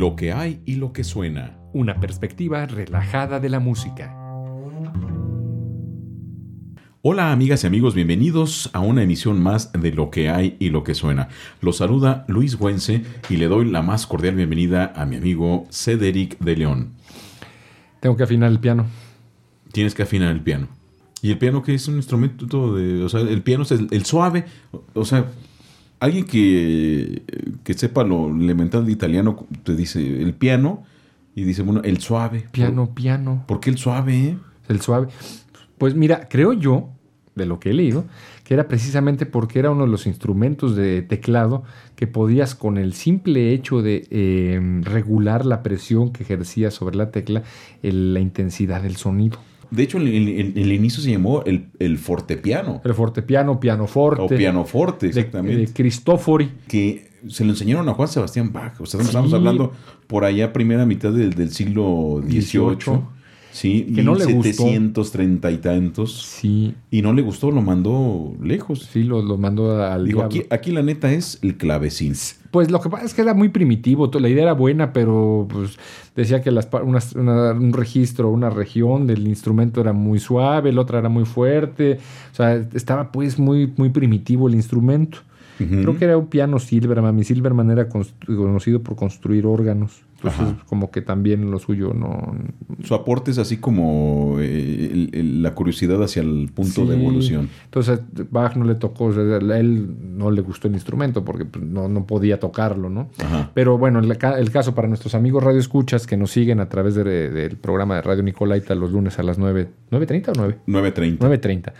Lo que hay y lo que suena. Una perspectiva relajada de la música. Hola amigas y amigos, bienvenidos a una emisión más de Lo que hay y lo que suena. Los saluda Luis Güense y le doy la más cordial bienvenida a mi amigo Cedric de León. Tengo que afinar el piano. Tienes que afinar el piano. ¿Y el piano que es un instrumento de... O sea, el piano es el, el suave. O sea, alguien que, que sepa lo elemental de italiano te dice el piano y dice, bueno, el suave. Piano, ¿Por, piano. ¿por qué el suave? eh? El suave. Pues mira, creo yo, de lo que he leído, que era precisamente porque era uno de los instrumentos de teclado que podías con el simple hecho de eh, regular la presión que ejercía sobre la tecla, el- la intensidad del sonido. De hecho, el, el- el inicio se llamó el, el fortepiano. El fortepiano, pianoforte. O pianoforte, de, exactamente. de Cristofori. que se lo enseñaron a Juan Sebastián Bach. O sea, estamos Sí. hablando por allá primera mitad del, del siglo XVIII. Sí, Que no le gustó. 1730 y tantos. Sí, Y no le gustó, lo mandó lejos. sí, lo, lo mandó al Digo, aquí, aquí la neta es el clavecín. Pues lo que pasa es que era muy primitivo, la idea era buena, pero pues, decía que las, una- un registro, una región del instrumento era muy suave, la otra era muy fuerte, o sea, estaba pues muy, muy primitivo el instrumento. Creo que era un piano Silverman, mi Silverman era conocido por construir órganos, entonces Ajá. como que también lo suyo no... Su aporte es así como eh, el- el- la curiosidad hacia el punto de evolución. Entonces Bach no le tocó, o sea, a él no le gustó el instrumento porque pues, no, no podía tocarlo, ¿no? Ajá. Pero bueno, el, ca- el caso para nuestros amigos Radio Escuchas que nos siguen a través de- del programa de Radio Nicolaita los lunes a las 9, ¿9.30 o 9? 930. 9.30.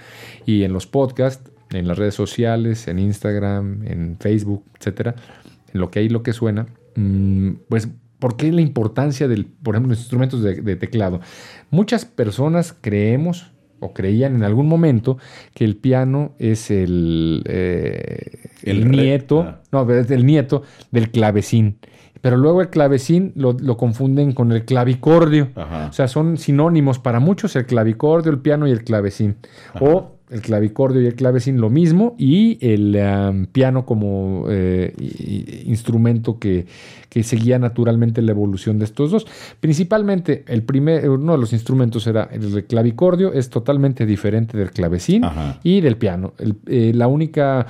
Y en los podcasts, en las redes sociales, en Instagram, en Facebook, etcétera, en lo que hay, lo que suena, mm, pues, ¿por qué la importancia del, por ejemplo, los instrumentos de, de teclado? Muchas personas creemos o creían en algún momento que el piano es el, eh, El nieto, ah. no, es el nieto del clavecín. Pero luego el clavecín lo, lo confunden con el clavicordio. Ajá. O sea, son sinónimos para muchos el clavicordio, el piano y el clavecín. O el clavicordio y el clavecín lo mismo y el um, piano como eh, instrumento que, que seguía naturalmente la evolución de estos dos. Principalmente, el primer, uno de los instrumentos era el clavicordio, es totalmente diferente del clavecín Ajá. y del piano. El- eh, la única...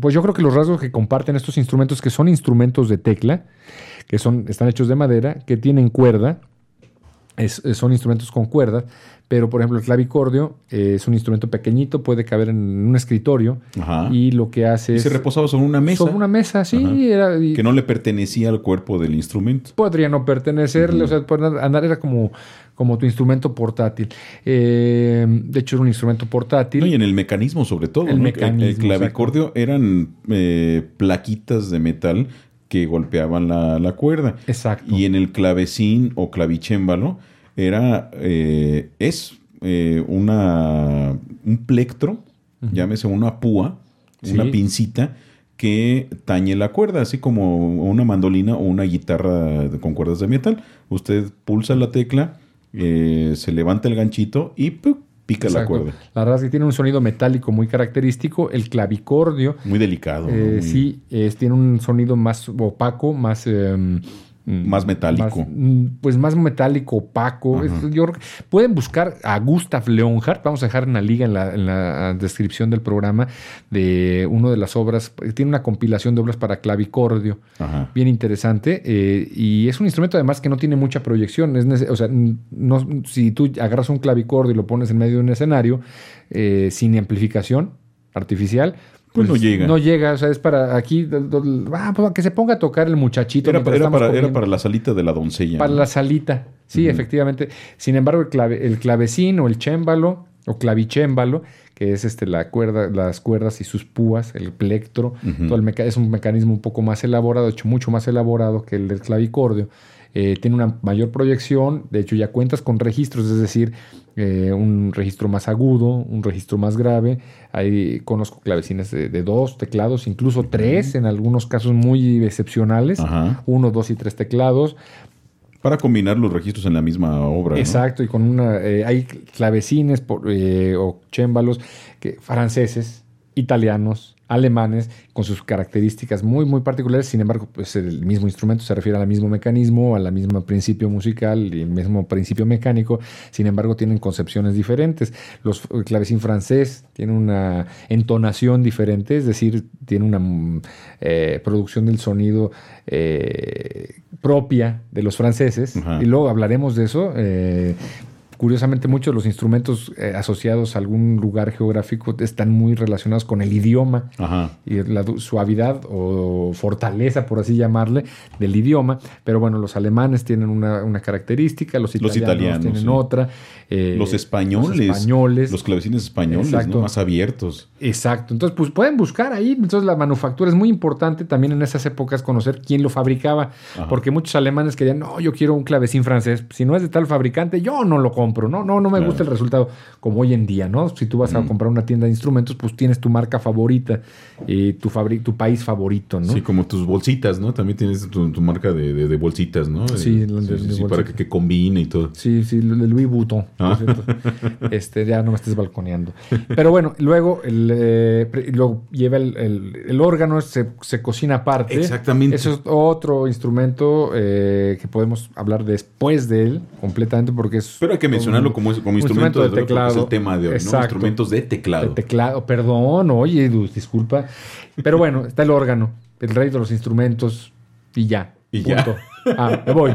pues yo creo que los rasgos que comparten estos instrumentos, que son instrumentos de tecla, que son, están hechos de madera, que tienen cuerda, es- es- son instrumentos con cuerdas, pero por ejemplo el clavicordio eh, es un instrumento pequeñito, puede caber en un escritorio Ajá. y lo que hace Y es... se reposaba sobre una mesa Sobre una mesa, sí, era, y que no le pertenecía al cuerpo del instrumento. podría no pertenecerle, o sea, andar era como, como tu instrumento portátil. Eh, de hecho, era un instrumento portátil. No, y en el mecanismo sobre todo. El ¿no? mecanismo, el clavicordio eran eh, plaquitas de metal que golpeaban la, la cuerda. Exacto. Y en el clavecín o clavicémbalo era, eh, es eh, una, un plectro, llámese una púa, una pincita que tañe la cuerda, así como una mandolina o una guitarra con cuerdas de metal. Usted pulsa la tecla, eh, se levanta el ganchito y ¡puc! pica la cuerda. La verdad es que tiene un sonido metálico muy característico. El clavicordio, Muy delicado. ¿no? eh, Muy- sí, es- tiene un sonido más opaco, más... eh, Más metálico. más, mm, pues más metálico, opaco. Ajá. Es- yo creo que pueden buscar a Gustav Leonhardt. Vamos a dejar una liga en la, en la descripción del programa de una de las obras. Tiene una compilación de obras para clavicordio Ajá. bien interesante eh, y es un instrumento además que no tiene mucha proyección. Es o sea, no, si tú agarras un clavicordio y lo pones en medio de un escenario eh, sin amplificación artificial, Pues no llega. No llega, o sea, es para aquí, ah, pues, que se ponga a tocar el muchachito. Era, para, era para la salita de la doncella. Para ¿no? la salita, sí, efectivamente. Sin embargo, el, clave, el clavecín o el chémbalo o clavicémbalo, que es este, la cuerda, las cuerdas y sus púas, el plectro, todo el meca- es un mecanismo un poco más elaborado, hecho mucho más elaborado que el del clavicordio. Eh, tiene una mayor proyección, de hecho ya cuentas con registros, es decir, eh, un registro más agudo, un registro más grave. Ahí conozco clavecines de, de dos teclados, incluso tres en algunos casos muy excepcionales. Ajá. Uno, dos y tres teclados. Para combinar los registros en la misma obra. ¿no? Exacto, y con una. eh, hay clavecines por- o chémbalos que, franceses, italianos, alemanes con sus características muy muy particulares, sin embargo, pues el mismo instrumento se refiere al mismo mecanismo, al mismo principio musical y el mismo principio mecánico, sin embargo tienen concepciones diferentes. Los, el clavecín francés tiene una entonación diferente, es decir, tiene una mm, eh, producción del sonido eh, propia de los franceses, Ajá. y luego hablaremos de eso. eh, Curiosamente, muchos de los instrumentos eh, asociados a algún lugar geográfico están muy relacionados con el idioma Ajá. y la suavidad o fortaleza, por así llamarle, del idioma. Pero bueno, los alemanes tienen una, una característica, los Los italianos, italianos, tienen sí. otra. Eh, Los españoles. Los españoles. Los clavecines españoles, ¿no? Más abiertos. Exacto. Entonces, pues pueden buscar ahí. Entonces, la manufactura es muy importante también en esas épocas conocer quién lo fabricaba. Ajá. Porque muchos alemanes querían, no, yo quiero un clavecín francés. Si no es de tal fabricante, yo no lo compro. No, no, no me Claro. gusta el resultado. Como hoy en día, ¿no? Si tú vas a Mm. comprar una tienda de instrumentos, pues tienes tu marca favorita y tu, fabri- tu país favorito, ¿no? Sí, como tus bolsitas, ¿no? También tienes tu, tu marca de, de- de bolsitas, ¿no? Sí, Eh, de- sí, para que, que combine y todo. Sí, sí, el Louis Vuitton. Ah. Este, ya no me estés balconeando. Pero bueno, luego, el, eh, luego lleva el, el- el órgano, se, se cocina aparte. Exactamente. Eso es otro instrumento eh, que podemos hablar después de él completamente porque es... Pero hay que mencionarlo un- como, como un instrumento, de de teclado. Es el tema de hoy. Instrumentos de teclado. De teclado, perdón, oye, disculpa. Pero bueno, está el órgano, el rey de los instrumentos y ya. Y ya. Ah, me voy.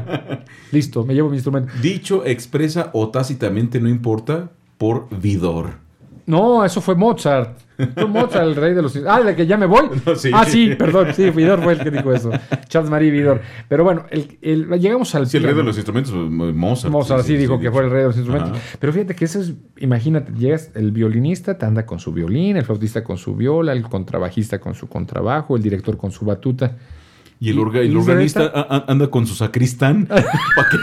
Listo, me llevo mi instrumento. Dicho expresa o tácitamente, no importa, por Vidor. No, eso fue Mozart. Fue Mozart el rey de los... Ah, de que ya me voy. No, sí. Ah, sí, perdón. Sí, Vidor fue el que dijo eso. Charles Marie Vidor. Pero bueno, el- el- llegamos al Sí, el rey de los instrumentos, eh, Mozart. Mozart sí, dijo que dicho. fue el rey de los instrumentos. Ajá. Pero fíjate que eso es, imagínate, llegas, el violinista te anda con su violín, el flautista con su viola, el contrabajista con su contrabajo, el director con su batuta. Y el, orga- organista ahorita- a- a- anda con su sacristán. ¿Pa' qué?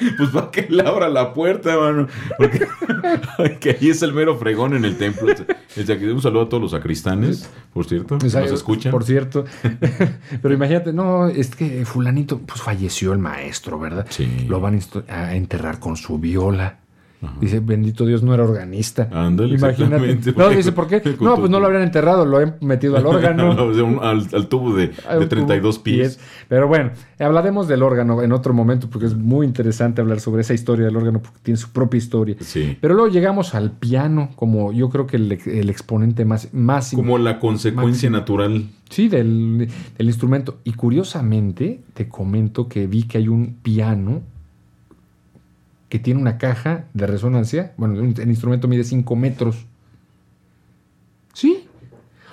pues para que le abra la puerta, mano. Porque que ahí es el mero fregón en el templo. El Un saludo a todos los sacristanes, por cierto, que nos escuchan. Por cierto. Pero imagínate, no, es que fulanito, pues falleció el maestro, ¿verdad? Sí. Lo van a enterrar con su viola. Dice, bendito Dios, no era organista. Ándale, Imagínate. No, dice, ¿por qué? No, pues no lo habrían enterrado, lo han metido al órgano. Al, al tubo de, de 32 pies. Pero bueno, hablaremos del órgano en otro momento porque es muy interesante hablar sobre esa historia del órgano porque tiene su propia historia. Sí. Pero luego llegamos al piano como yo creo que el, el exponente más, más Como la consecuencia natural. Sí, del, del instrumento. Y curiosamente, te comento que vi que hay un piano que tiene una caja de resonancia. Bueno, el instrumento mide 5 metros. Sí.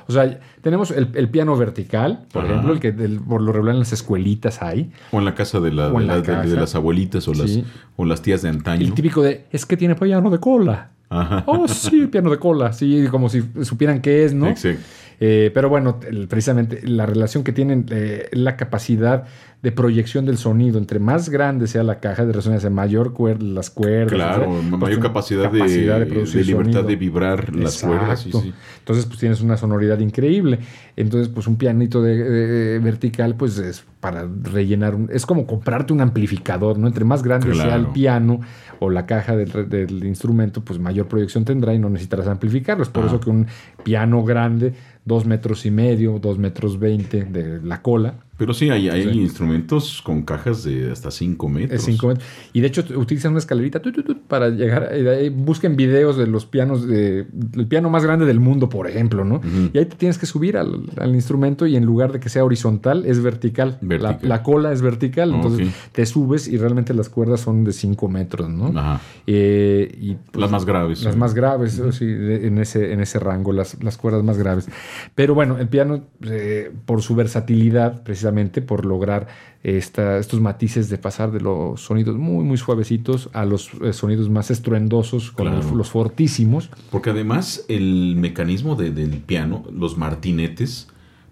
O sea, tenemos el, el piano vertical, por Ajá. ejemplo, el que por lo regular en las escuelitas hay. O en la casa de, la- O en de la la- de- casa. de las abuelitas o, Sí. las, o las tías de antaño. El típico de, es que tiene piano de cola. Ajá. Oh, sí, piano de cola. Sí, como si supieran qué es, ¿no? Exacto. Eh, pero bueno, precisamente la relación que tienen, eh, la capacidad de proyección del sonido, entre más grande sea la caja de resonancia, mayor las cuerdas. Claro, o sea, mayor pues, capacidad, de, de de libertad sonido. de vibrar las cuerdas. sí. Entonces, pues tienes una sonoridad increíble. Entonces, pues un pianito de, de- vertical, pues es para rellenar. un- es como comprarte un amplificador, ¿no? Entre más grande sea el piano o la caja del, instrumento, pues mayor proyección tendrá y no necesitarás amplificarlo. Es por Ah. eso que un piano grande, dos metros y medio, dos metros veinte de la cola, Pero sí, hay, hay Sí. instrumentos con cajas de hasta 5 metros. es cinco metros. Y de hecho utilizan una escalerita para llegar. ahí busquen videos de los pianos, de, el piano más grande del mundo, por ejemplo, ¿no? Y ahí te tienes que subir al, al instrumento y en lugar de que sea horizontal, es vertical. Vertical. La, la cola es vertical, entonces te subes y realmente las cuerdas son de 5 metros, ¿no? Ajá. Eh, y, pues, Las más graves. las más graves, sí, en, ese, en ese rango, las, las cuerdas más graves. Pero bueno, el piano, eh, por su versatilidad, precisamente, por lograr esta, estos matices de pasar de los sonidos muy, muy suavecitos a los eh, sonidos más estruendosos, con Claro. los, los fortísimos. Porque además el mecanismo de- del piano, los martinetes,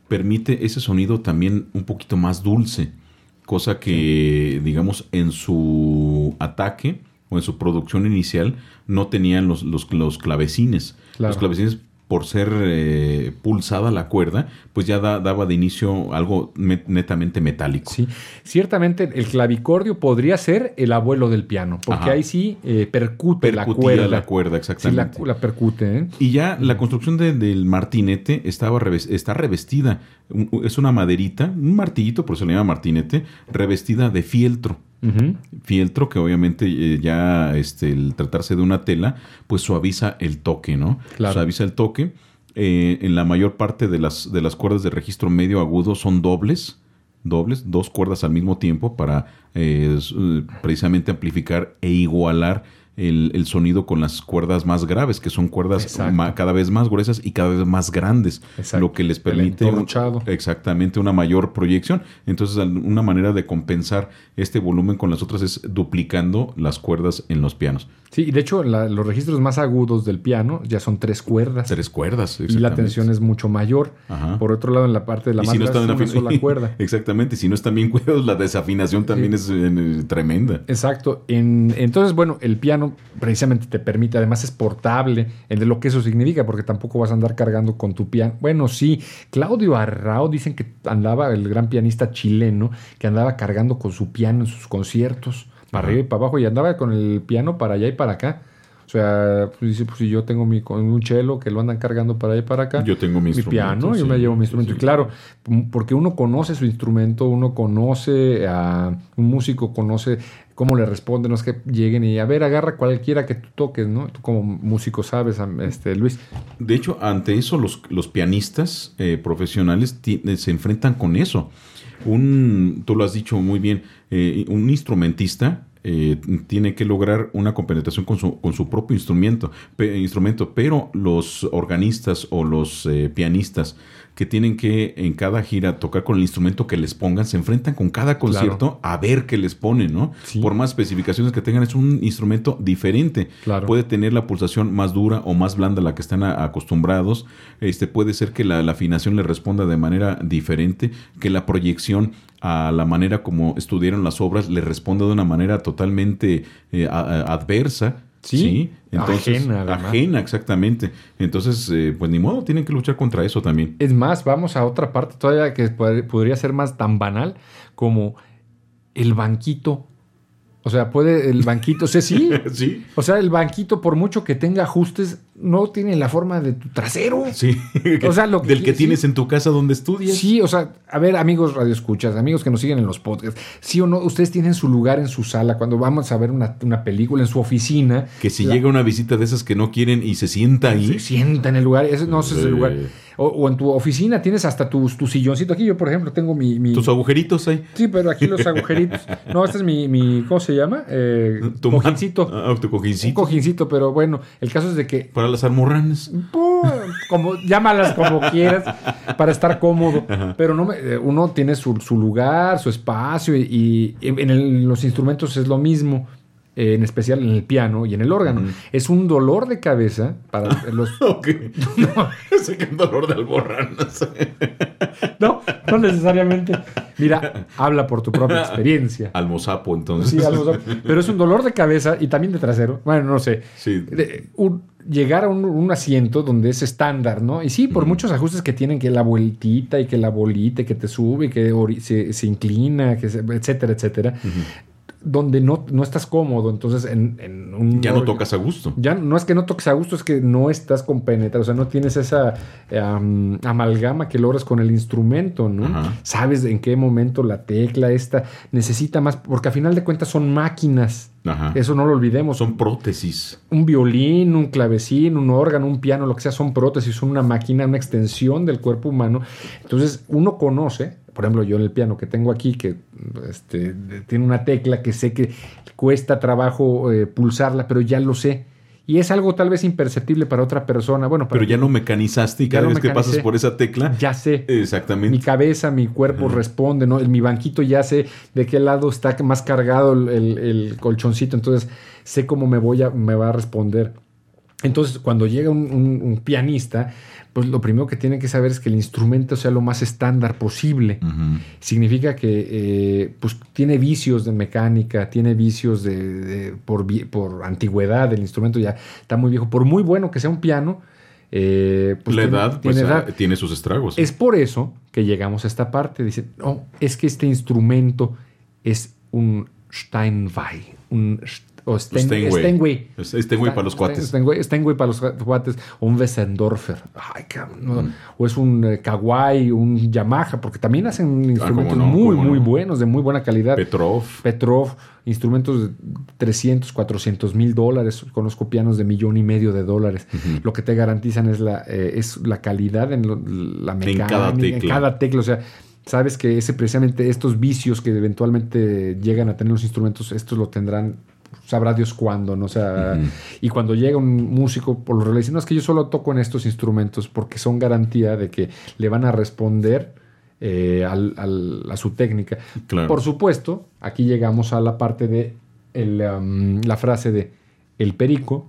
permite ese sonido también un poquito más dulce. Cosa que, digamos, en su ataque o en su producción inicial no tenían los, los, los clavecines. Claro. Los clavecines por ser eh, pulsada la cuerda, pues ya da- daba de inicio algo me- netamente metálico. Sí, ciertamente el clavicordio podría ser el abuelo del piano, porque Ajá. ahí sí eh, percute la cuerda. la cuerda, Sí, la, exactamente. la percute, ¿eh? Y ya la construcción de- del martinete estaba reves- está revestida. Un- Es una maderita, un martillito, por eso le llama martinete, revestida de fieltro. Fieltro que obviamente eh, ya este, el tratarse de una tela, pues suaviza el toque, ¿no? Claro. Suaviza el toque. Eh, en la mayor parte de las, de las cuerdas de registro medio agudo son dobles, dobles, dos cuerdas al mismo tiempo para eh, precisamente amplificar e igualar el, el sonido con las cuerdas más graves, que son cuerdas cada vez más gruesas y cada vez más grandes, Exacto. lo que les permite un- exactamente una mayor proyección. Entonces, una manera de compensar este volumen con las otras es duplicando las cuerdas en los pianos. Sí, y de hecho la- los registros más agudos del piano ya son tres cuerdas. Tres cuerdas. y la exactamente. tensión es mucho mayor. Ajá. Por otro lado, en la parte de la más si no es una afin- sola cuerda. Exactamente, si no están bien cuidados, la desafinación también es eh, tremenda. Exacto. En- entonces, bueno, el piano precisamente te permite, además es portable, el de lo que eso significa, porque tampoco vas a andar cargando con tu piano. Bueno, sí, Claudio Arrao dicen que andaba, el gran pianista chileno, que andaba cargando con su piano en sus conciertos, para arriba y para abajo, y andaba con el piano para allá y para acá. O sea, pues dice, pues si yo tengo mi, con un chelo que lo andan cargando para allá y para acá. Yo tengo mi mi piano, yo sí, me llevo mi instrumento. sí. Y claro, porque uno conoce su instrumento, uno conoce a un músico, conoce cómo le responde, no es que lleguen y a ver, agarra cualquiera que tú toques, ¿no? Tú como músico sabes, este Luis. De hecho, ante eso, los, los pianistas eh, profesionales eh, se enfrentan con eso. Un, tú lo has dicho muy bien, eh, un instrumentista eh, tiene que lograr una compenetración con su, con su propio instrumento, instrumento, pero los organistas o los eh, pianistas que tienen que en cada gira tocar con el instrumento que les pongan, se enfrentan con cada concierto a ver qué les ponen, ¿no? Sí. Por más especificaciones que tengan, es un instrumento diferente. Claro. Puede tener la pulsación más dura o más blanda a la que están a- acostumbrados. Este, puede ser que la, la afinación le responda de manera diferente, que la proyección a la manera como estudiaron las obras le responda de una manera totalmente eh, a- a- adversa. Sí, Entonces, ajena, además. ajena, exactamente. Entonces, eh, pues ni modo, tienen que luchar contra eso también. Es más, vamos a otra parte todavía que pod- podría ser más tan banal como el banquito. O sea, puede el banquito, o sea, sí. Sí, O sea, el banquito, por mucho que tenga ajustes, no tiene la forma de tu trasero. sí. O sea, lo que- Del que sí. tienes en tu casa donde estudias. Sí, o sea, a ver, amigos radioescuchas, amigos que nos siguen en los podcasts, sí o no, ustedes tienen su lugar en su sala cuando vamos a ver una, una película en su oficina. Que si la- llega una visita de esas que no quieren y se sienta ahí. se sienta en el lugar, ese no ese es el lugar. O, o en tu oficina tienes hasta tu, tu silloncito. Aquí yo, por ejemplo, tengo mi... mi- Tus agujeritos ahí. Sí, pero aquí los agujeritos. No, este es mi, mi ¿cómo se llama? Eh, Tu cojincito. Ah, tu Un cojincito. cojincito, pero bueno, el caso es de que Para las almorranas. Como llámalas como quieras para estar cómodo pero no me- eh, uno tiene su, su lugar su espacio y, y en el- los instrumentos es lo mismo en especial en el piano y en el órgano es un dolor de cabeza para los Ok. Sé que un dolor de almorranas. no no necesariamente mira habla por tu propia experiencia Almozapo, entonces. Sí, algo así. pero es un dolor de cabeza y también de trasero bueno no sé Sí. de- un- llegar a un, un asiento donde es estándar, ¿no? Y sí, por muchos ajustes que tienen, que la vueltita y que la bolita, y que te sube, y que se, se inclina, que se- etcétera, etcétera, donde no, no estás cómodo. Entonces, en, en un Ya no tocas a gusto. ya no es que no toques a gusto, es que no estás compenetrado, o sea, no tienes esa am, amalgama que logras con el instrumento, ¿no? Ajá. Sabes en qué momento la tecla esta necesita más, porque a final de cuentas son máquinas. Ajá. Eso no lo olvidemos. Son prótesis. un violín, un clavecín, un órgano, un piano, lo que sea, son prótesis, son una máquina, una extensión del cuerpo humano. Entonces, uno conoce, por ejemplo, yo en el piano que tengo aquí, que este, tiene una tecla que sé que cuesta trabajo eh, pulsarla, pero ya lo sé. Y es algo tal vez imperceptible para otra persona. Bueno, para Pero ya no mecanizaste y cada vez que pasas por esa tecla. ya sé. Mi Exactamente. cabeza, mi cuerpo responde, ¿no? Mi banquito ya sé de qué lado está más cargado el, el- el colchoncito, entonces sé cómo me voy a, me va a responder. Entonces, cuando llega un, un- un pianista, pues lo primero que tiene que saber es que el instrumento sea lo más estándar posible. Significa que eh, pues, tiene vicios de mecánica, tiene vicios de, de- por, por antigüedad, el instrumento ya está muy viejo. Por muy bueno que sea un piano, eh, pues la tiene- edad, pues, tiene ah, edad. tiene sus estragos. Es por eso que llegamos a esta parte. Dicen, no, es que este instrumento es un Steinway, un St- o Stein- Steinway. Steinway. Es- Steinway para los cuates. Steinway, Steinway para los cuates, o un Wessendorfer, Ay, cabrón. Mm. o es un eh, Kawai, un Yamaha, porque también hacen instrumentos Ah, no, muy, muy no. buenos, de muy buena calidad. Petrov. Petrov, instrumentos de 300, 400 mil dólares. Conozco pianos de millón y medio de dólares. Lo que te garantizan es la, eh, es la calidad en lo- la mecánica, cada en tecla. cada tecla. O sea, sabes que ese precisamente estos vicios que eventualmente llegan a tener los instrumentos, estos lo tendrán. Sabrá Dios cuándo, ¿no? O sea, y cuando llega un músico, por lo regular dice, no, es que yo solo toco en estos instrumentos porque son garantía de que le van a responder eh, al- al- a su técnica. Claro. Por supuesto, aquí llegamos a la parte de el, um, la frase de el perico.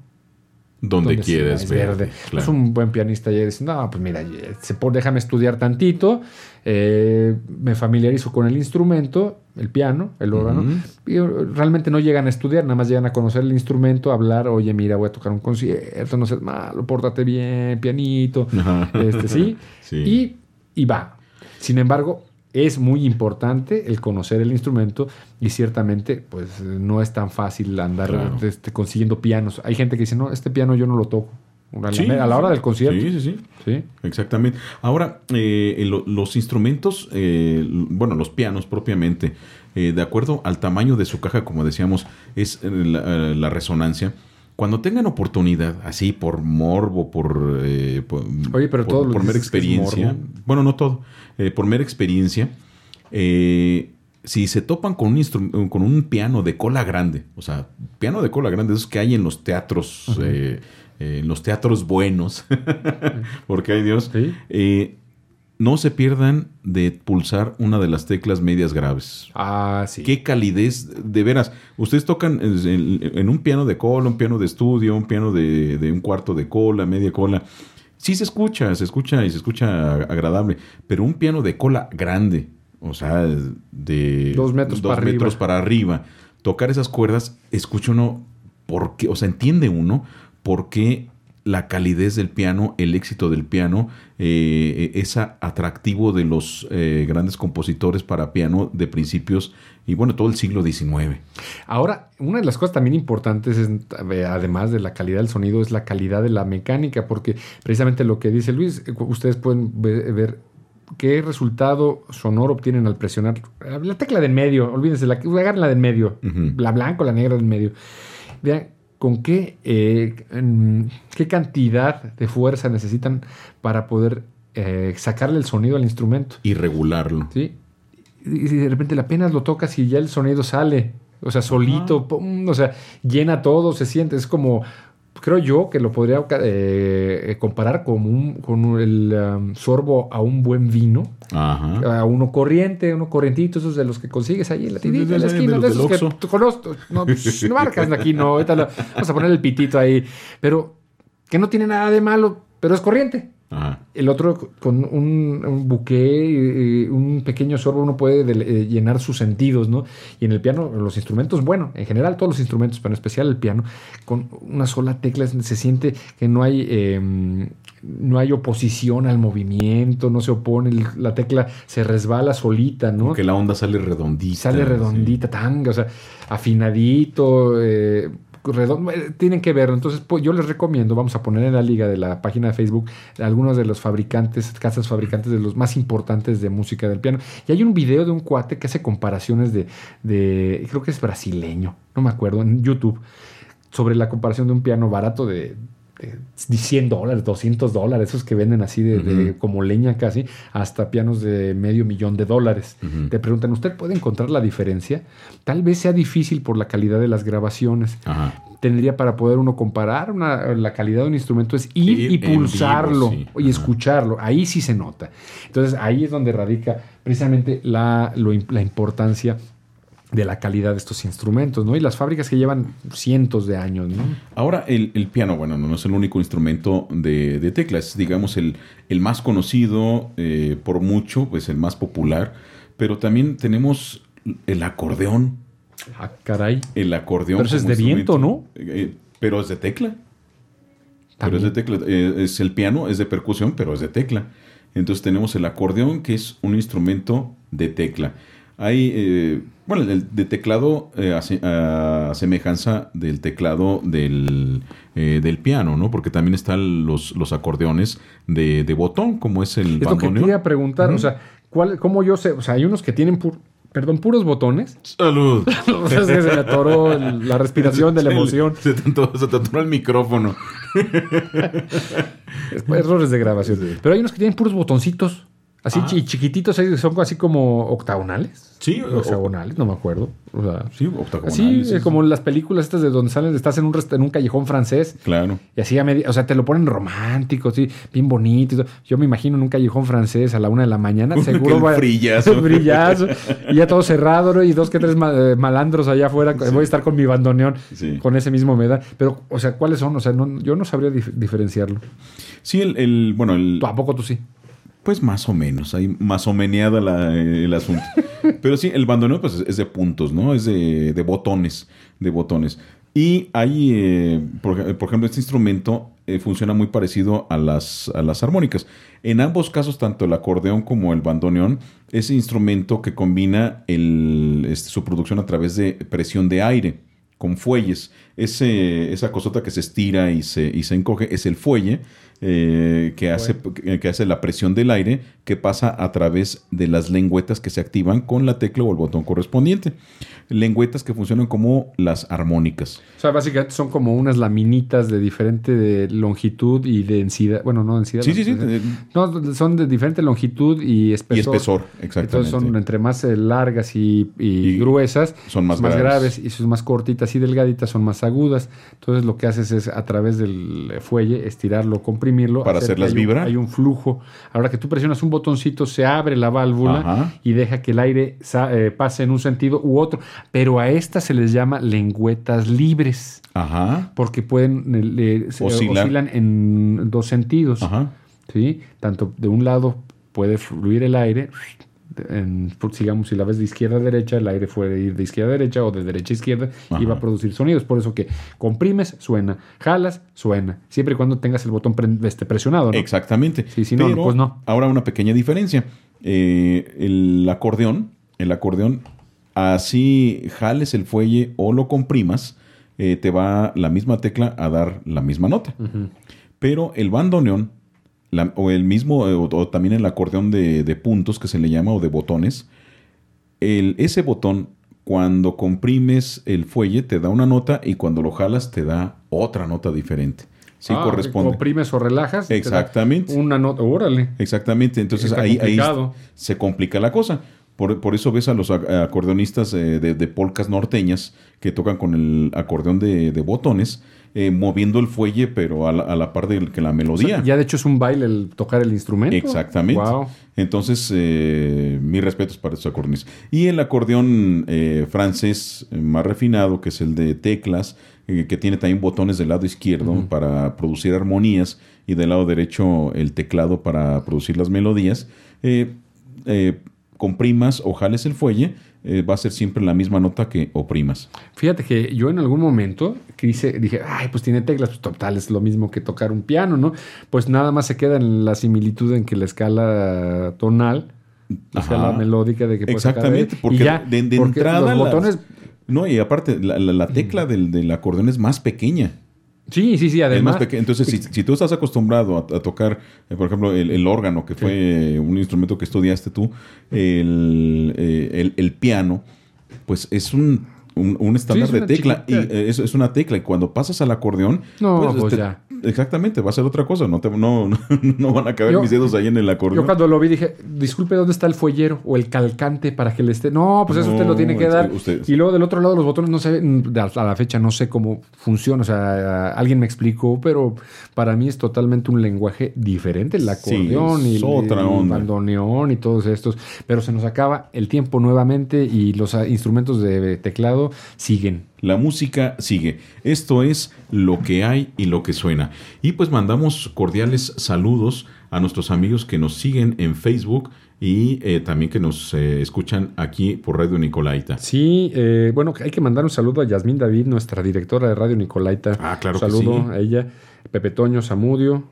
Donde, quieres es ver. verde. Claro. Es un buen pianista y dice, no, pues mira, se déjame estudiar tantito, eh, me familiarizo con el instrumento, el piano, el órgano, y uh, realmente no llegan a estudiar, nada más llegan a conocer el instrumento, a hablar, oye, mira, voy a tocar un concierto, no seas malo, pórtate bien, pianito, este, ¿sí? Sí. Y, y va. Sin embargo, es muy importante el conocer el instrumento y ciertamente pues no es tan fácil andar Claro. este, consiguiendo pianos. Hay gente que dice, no, este piano yo no lo toco. A la, Sí, a la hora del concierto. Sí, sí, sí. Sí. Exactamente. Ahora, eh, lo- los instrumentos, eh, bueno, los pianos propiamente, eh, de acuerdo al tamaño de su caja, como decíamos, es eh, la, eh, la resonancia. Cuando tengan oportunidad, así por morbo, por, eh, por, Oye, pero por, todo por mera experiencia, bueno, no todo, eh, por mera experiencia, eh, si se topan con un, instru- con un piano de cola grande, o sea, piano de cola grande, esos que hay en los teatros, eh, eh, en los teatros buenos, porque hay Dios, Sí. No se pierdan de pulsar una de las teclas medias graves. Ah, sí. Qué calidez, de veras. Ustedes tocan en, en un piano de cola, un piano de estudio, un piano de, de un cuarto de cola, media cola. Sí se escucha, se escucha y se escucha agradable, pero un piano de cola grande, o sea, de Dos metros para arriba. metros para arriba, tocar esas cuerdas, escucha uno, por qué, o sea, entiende uno por qué la calidez del piano, el éxito del piano, eh, ese atractivo de los eh, grandes compositores para piano de principios y bueno, todo el siglo XIX. Ahora, una de las cosas también importantes, es, eh, además de la calidad del sonido, es la calidad de la mecánica, porque precisamente lo que dice Luis, eh, ustedes pueden ve- ver qué resultado sonoro obtienen al presionar la tecla de en medio, olvídense, la, agarren la de en medio, la blanca o la negra del medio. Vean con qué, eh, en- qué cantidad de fuerza necesitan para poder eh, sacarle el sonido al instrumento. Y regularlo. ¿sí? Y de repente apenas lo tocas y ya el sonido sale, o sea, solito, pum, o sea, llena todo, se siente, es como, creo yo que lo podría eh, comparar con, un, con el um, sorbo a un buen vino, Ajá. a uno corriente, uno corrientito, esos de los que consigues ahí en la tiendita, en la esquina, de esos que conozco, no, pues, no marcas aquí, no, ahorita lo- vamos a poner el pitito ahí, pero que no tiene nada de malo, pero es corriente. Ajá. El otro con un, un buque, un pequeño sorbo, uno puede eh, llenar sus sentidos, ¿no? Y en el piano, los instrumentos, bueno, en general todos los instrumentos, pero en especial el piano, con una sola tecla se siente que no hay, eh, no hay oposición al movimiento, no se opone, la tecla se resbala solita, ¿no? Que la onda sale redondita. Sale redondita, tanga, o sea, afinadito, eh, redondo, eh, tienen que verlo. Entonces, yo les recomiendo, vamos a poner en la liga de la página de Facebook algunos de los fabricantes, casas fabricantes de los más importantes de música del piano. Y hay un video de un cuate que hace comparaciones de, de creo que es brasileño, no me acuerdo, en YouTube, sobre la comparación de un piano barato de, de 100 dólares, 200 dólares, esos que venden así de, como leña casi, hasta pianos de medio millón de dólares. Te preguntan, ¿usted puede encontrar la diferencia? Tal vez sea difícil por la calidad de las grabaciones. Ajá. Tendría para poder uno comparar una- la calidad de un instrumento es ir Ir y vivo, pulsarlo sí. y escucharlo. Ahí sí se nota. Entonces ahí es donde radica precisamente la, lo la importancia de la calidad de estos instrumentos, ¿no? Y las fábricas que llevan cientos de años, ¿no? Ahora, el, el piano, bueno, no es el único instrumento de, de teclas, es, digamos, el, el más conocido eh, por mucho, pues el más popular, pero también tenemos el acordeón. Ah, caray. El acordeón. Pero eso es de viento. ¿no? Eh, pero es de tecla. Pero es de tecla. Eh, es el piano, es de percusión, pero es de tecla. Entonces tenemos el acordeón, que es un instrumento de tecla. Hay, eh, bueno, el de teclado eh, a, semejanza del teclado del, eh, del, piano, ¿no? Porque también están los, los acordeones de, de botón, como es el Es lo que quería preguntar, o sea, ¿cuál, ¿cómo yo sé? O sea, hay unos que tienen Perdón, puros botones. Salud. se me atoró la respiración de la emoción. Se, te, atoró el micrófono. Errores de grabación. Pero hay unos que tienen puros botoncitos. Así ah. chiquititos, son así como octagonales. Sí, hexagonales, no me acuerdo. O sea, sí, octagonales. Sí, como las películas estas de donde salen, estás en un, en un callejón francés. Claro. Y así a media, o sea, te lo ponen romántico, sí, bien bonito. Yo me imagino en un callejón francés a la una de la mañana, seguro va brillazo. brillazo. y ya todo cerrado, y dos que tres eh, malandros allá afuera. Voy a estar con mi bandoneón, con ese mismo me da. Pero, o sea, ¿cuáles son? O sea, yo no sabría diferenciarlo. Sí, el, el bueno, el... ¿A poco tú sí? Pues más o menos, hay más o meneada el asunto. Pero sí, el bandoneón pues, es de puntos, ¿no? Es de, botones, de botones. Y hay, eh, por, ejemplo, este instrumento eh, funciona muy parecido a las, a las armónicas. En ambos casos, tanto el acordeón como el bandoneón, es instrumento que combina el, este, su producción a través de presión de aire con fuelles. Ese, esa cosota que se estira y se, y se encoge es el fuelle eh, que, hace, que hace la presión del aire que pasa a través de las lengüetas que se activan con la tecla o el botón correspondiente. Lengüetas que funcionan como las armónicas. O sea, básicamente son como unas laminitas de diferente longitud y densidad. Bueno, no densidad. Sí, sí, sí. No, son de diferente longitud y espesor. Y espesor, exactamente. Entonces son entre más eh, largas y, gruesas, son más, graves. y son más cortitas y delgaditas son más agudas. Entonces lo que haces es a través del fuelle estirarlo, comprimirlo. Para hacerlas vibrar. Hay un flujo. Ahora que tú presionas un botoncito, se abre la válvula y deja que el aire eh, pase en un sentido u otro. Pero a estas se les llama lengüetas libres. Ajá. Porque pueden oscilan en dos sentidos. Ajá. ¿sí? Tanto de un lado puede fluir el aire en, digamos, si la ves de izquierda a derecha, el aire puede ir de izquierda a derecha o de derecha a izquierda y va a producir sonidos. Por eso que comprimes, suena, jalas, suena. Siempre y cuando tengas el botón este, presionado. ¿no? Exactamente. Sí, si no, pues no. Ahora una pequeña diferencia. Eh, el acordeón, el acordeón, así jales el fuelle o lo comprimas, eh, te va la misma tecla a dar la misma nota. Pero el bandoneón o el mismo, eh, o, también el acordeón de, puntos que se le llama, o de botones, el, ese botón, cuando comprimes el fuelle, te da una nota y cuando lo jalas, te da otra nota diferente. Sí, ah, corresponde. Comprimes o relajas. Exactamente. Una nota, órale. Exactamente. Entonces ahí, ahí, se complica la cosa. Por, por, eso ves a los acordeonistas eh, de, de, polcas norteñas que tocan con el acordeón de, de botones eh, moviendo el fuelle, pero a la, par de que la melodía. ya de hecho es un baile el tocar el instrumento. Exactamente. Entonces, eh, mis respetos para estos acordeones. Y el acordeón eh, francés más refinado, que es el de teclas, que tiene también botones del lado izquierdo para producir armonías y del lado derecho el teclado para producir las melodías. comprimas o jales el fuelle eh, va a ser siempre la misma nota que oprimas. Fíjate que yo en algún momento dije, ay, pues tiene teclas, pues total, es lo mismo que tocar un piano, ¿no? Pues nada más se queda en la similitud en que la escala tonal, la escala melódica de que Exactamente, porque ya, de, entrada los botones... no, y aparte, la, tecla del, del acordeón es más pequeña. Sí, sí, sí, además. Entonces, si, tú estás acostumbrado a, tocar, eh, por ejemplo, el, órgano, que fue un instrumento que estudiaste tú, el, eh, el piano, pues es un un, estándar de tecla. Y eh, es, una tecla. Y cuando pasas al acordeón, no, pues, pues ya. Exactamente, va a ser otra cosa. No, te, no, no, van a caber mis dedos ahí en el acordeón. Yo cuando lo vi dije, disculpe, ¿dónde está el fuellero o el calcante para que le esté? No, pues eso usted lo tiene que dar. Y luego del otro lado los botones no sé, a la fecha no sé cómo funciona. O sea, alguien me explicó, pero para mí es totalmente un lenguaje diferente. El acordeón y el, bandoneón y todos estos. Pero se nos acaba el tiempo nuevamente y los instrumentos de teclado siguen. La música sigue. Esto es lo que hay y lo que suena. Y pues mandamos cordiales saludos a nuestros amigos que nos siguen en Facebook y eh, también que nos eh, escuchan aquí por Radio Nicolaita. Sí, eh, bueno, hay que mandar un saludo a Yasmín David, nuestra directora de Radio Nicolaita. Ah, claro un saludo que sí. a ella. Pepe Toño Zamudio,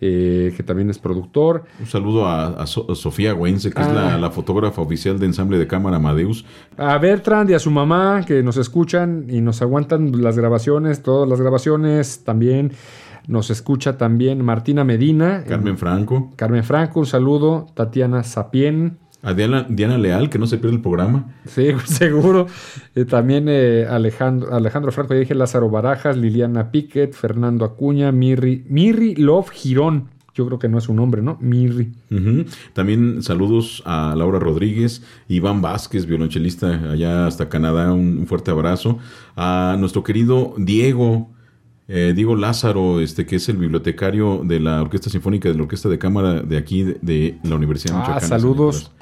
eh, que también es productor. Un saludo a, a So- a Sofía Güense, que es la, Ah. la fotógrafa oficial de ensamble de cámara Amadeus. A Bertrand y a su mamá, que nos escuchan y nos aguantan las grabaciones, todas las grabaciones. También nos escucha también Martina Medina. Carmen Franco. Carmen Franco, un saludo. Tatiana Sapien. A Diana, Diana Leal, que no se pierde el programa. Sí, seguro. Eh, también eh, Alejandro, Alejandro Franco, ya dije Lázaro Barajas, Liliana Piquet, Fernando Acuña, Mirri, Mirri Love Girón. Yo creo que no es un nombre, ¿no? Mirri. También saludos a Laura Rodríguez, Iván Vázquez, violonchelista allá hasta Canadá, un, un fuerte abrazo. A nuestro querido Diego, eh, Diego Lázaro, este, que es el bibliotecario de la Orquesta Sinfónica de la Orquesta de Cámara de aquí, de, de la Universidad de Ah, Michoacán. saludos.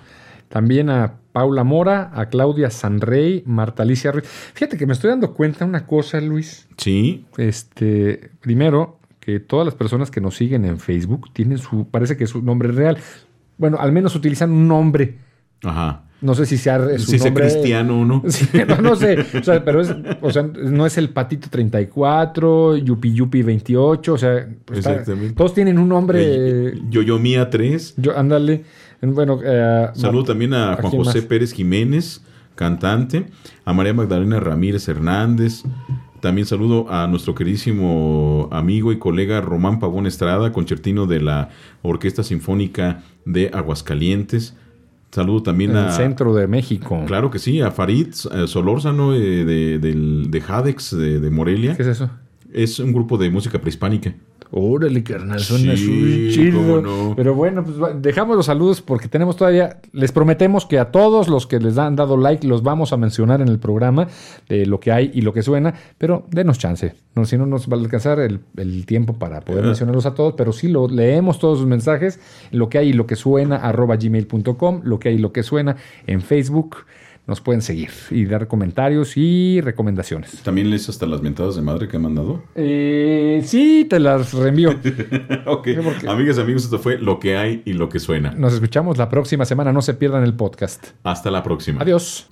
También a Paula Mora, a Claudia Sanrey, Marta Alicia Ruiz. Fíjate que me estoy dando cuenta una cosa, Luis. Sí, Este, primero, que todas las personas que nos siguen en Facebook tienen su, parece que es su nombre real. Bueno, al menos utilizan un nombre. ajá. No sé si sea su Si sea nombre. cristiano o no. Sí, no, no sé, o sea, pero es, o sea, no es el Patito 34, Yupi Yupi 28, o sea, pues está- Exactamente. todos tienen un nombre, Eh, Yoyo Mía 3. yo, ándale, bueno, eh, Saludo también a ¿a Juan José más? Pérez Jiménez, cantante, a María Magdalena Ramírez Hernández. También saludo a nuestro queridísimo amigo y colega Román Pavón Estrada, concertino de la Orquesta Sinfónica de Aguascalientes. Saludo también en a... el centro de México. Claro que sí, a Farid eh, Solórzano eh, de, del- de Jadex de, de Morelia. ¿Qué es eso? Es un grupo de música prehispánica. Órale, carnal, suena Sí, chido. no. Pero bueno, pues dejamos los saludos porque tenemos todavía, les prometemos que a todos los que les han dado like los vamos a mencionar en el programa de lo que hay y lo que suena, pero denos chance. No, si no nos va a alcanzar el, el tiempo para poder mencionarlos a todos, pero sí lo leemos todos sus mensajes, lo que hay y lo que suena, arroba gmail.com, lo que hay y lo que suena en Facebook. Nos pueden seguir y dar comentarios y recomendaciones. También lees hasta las mentadas de madre que han mandado. Eh, sí, te las reenvío. ok, amigas y amigos, esto fue lo que hay y lo que suena. Nos escuchamos la próxima semana. No se pierdan el podcast. Hasta la próxima. Adiós.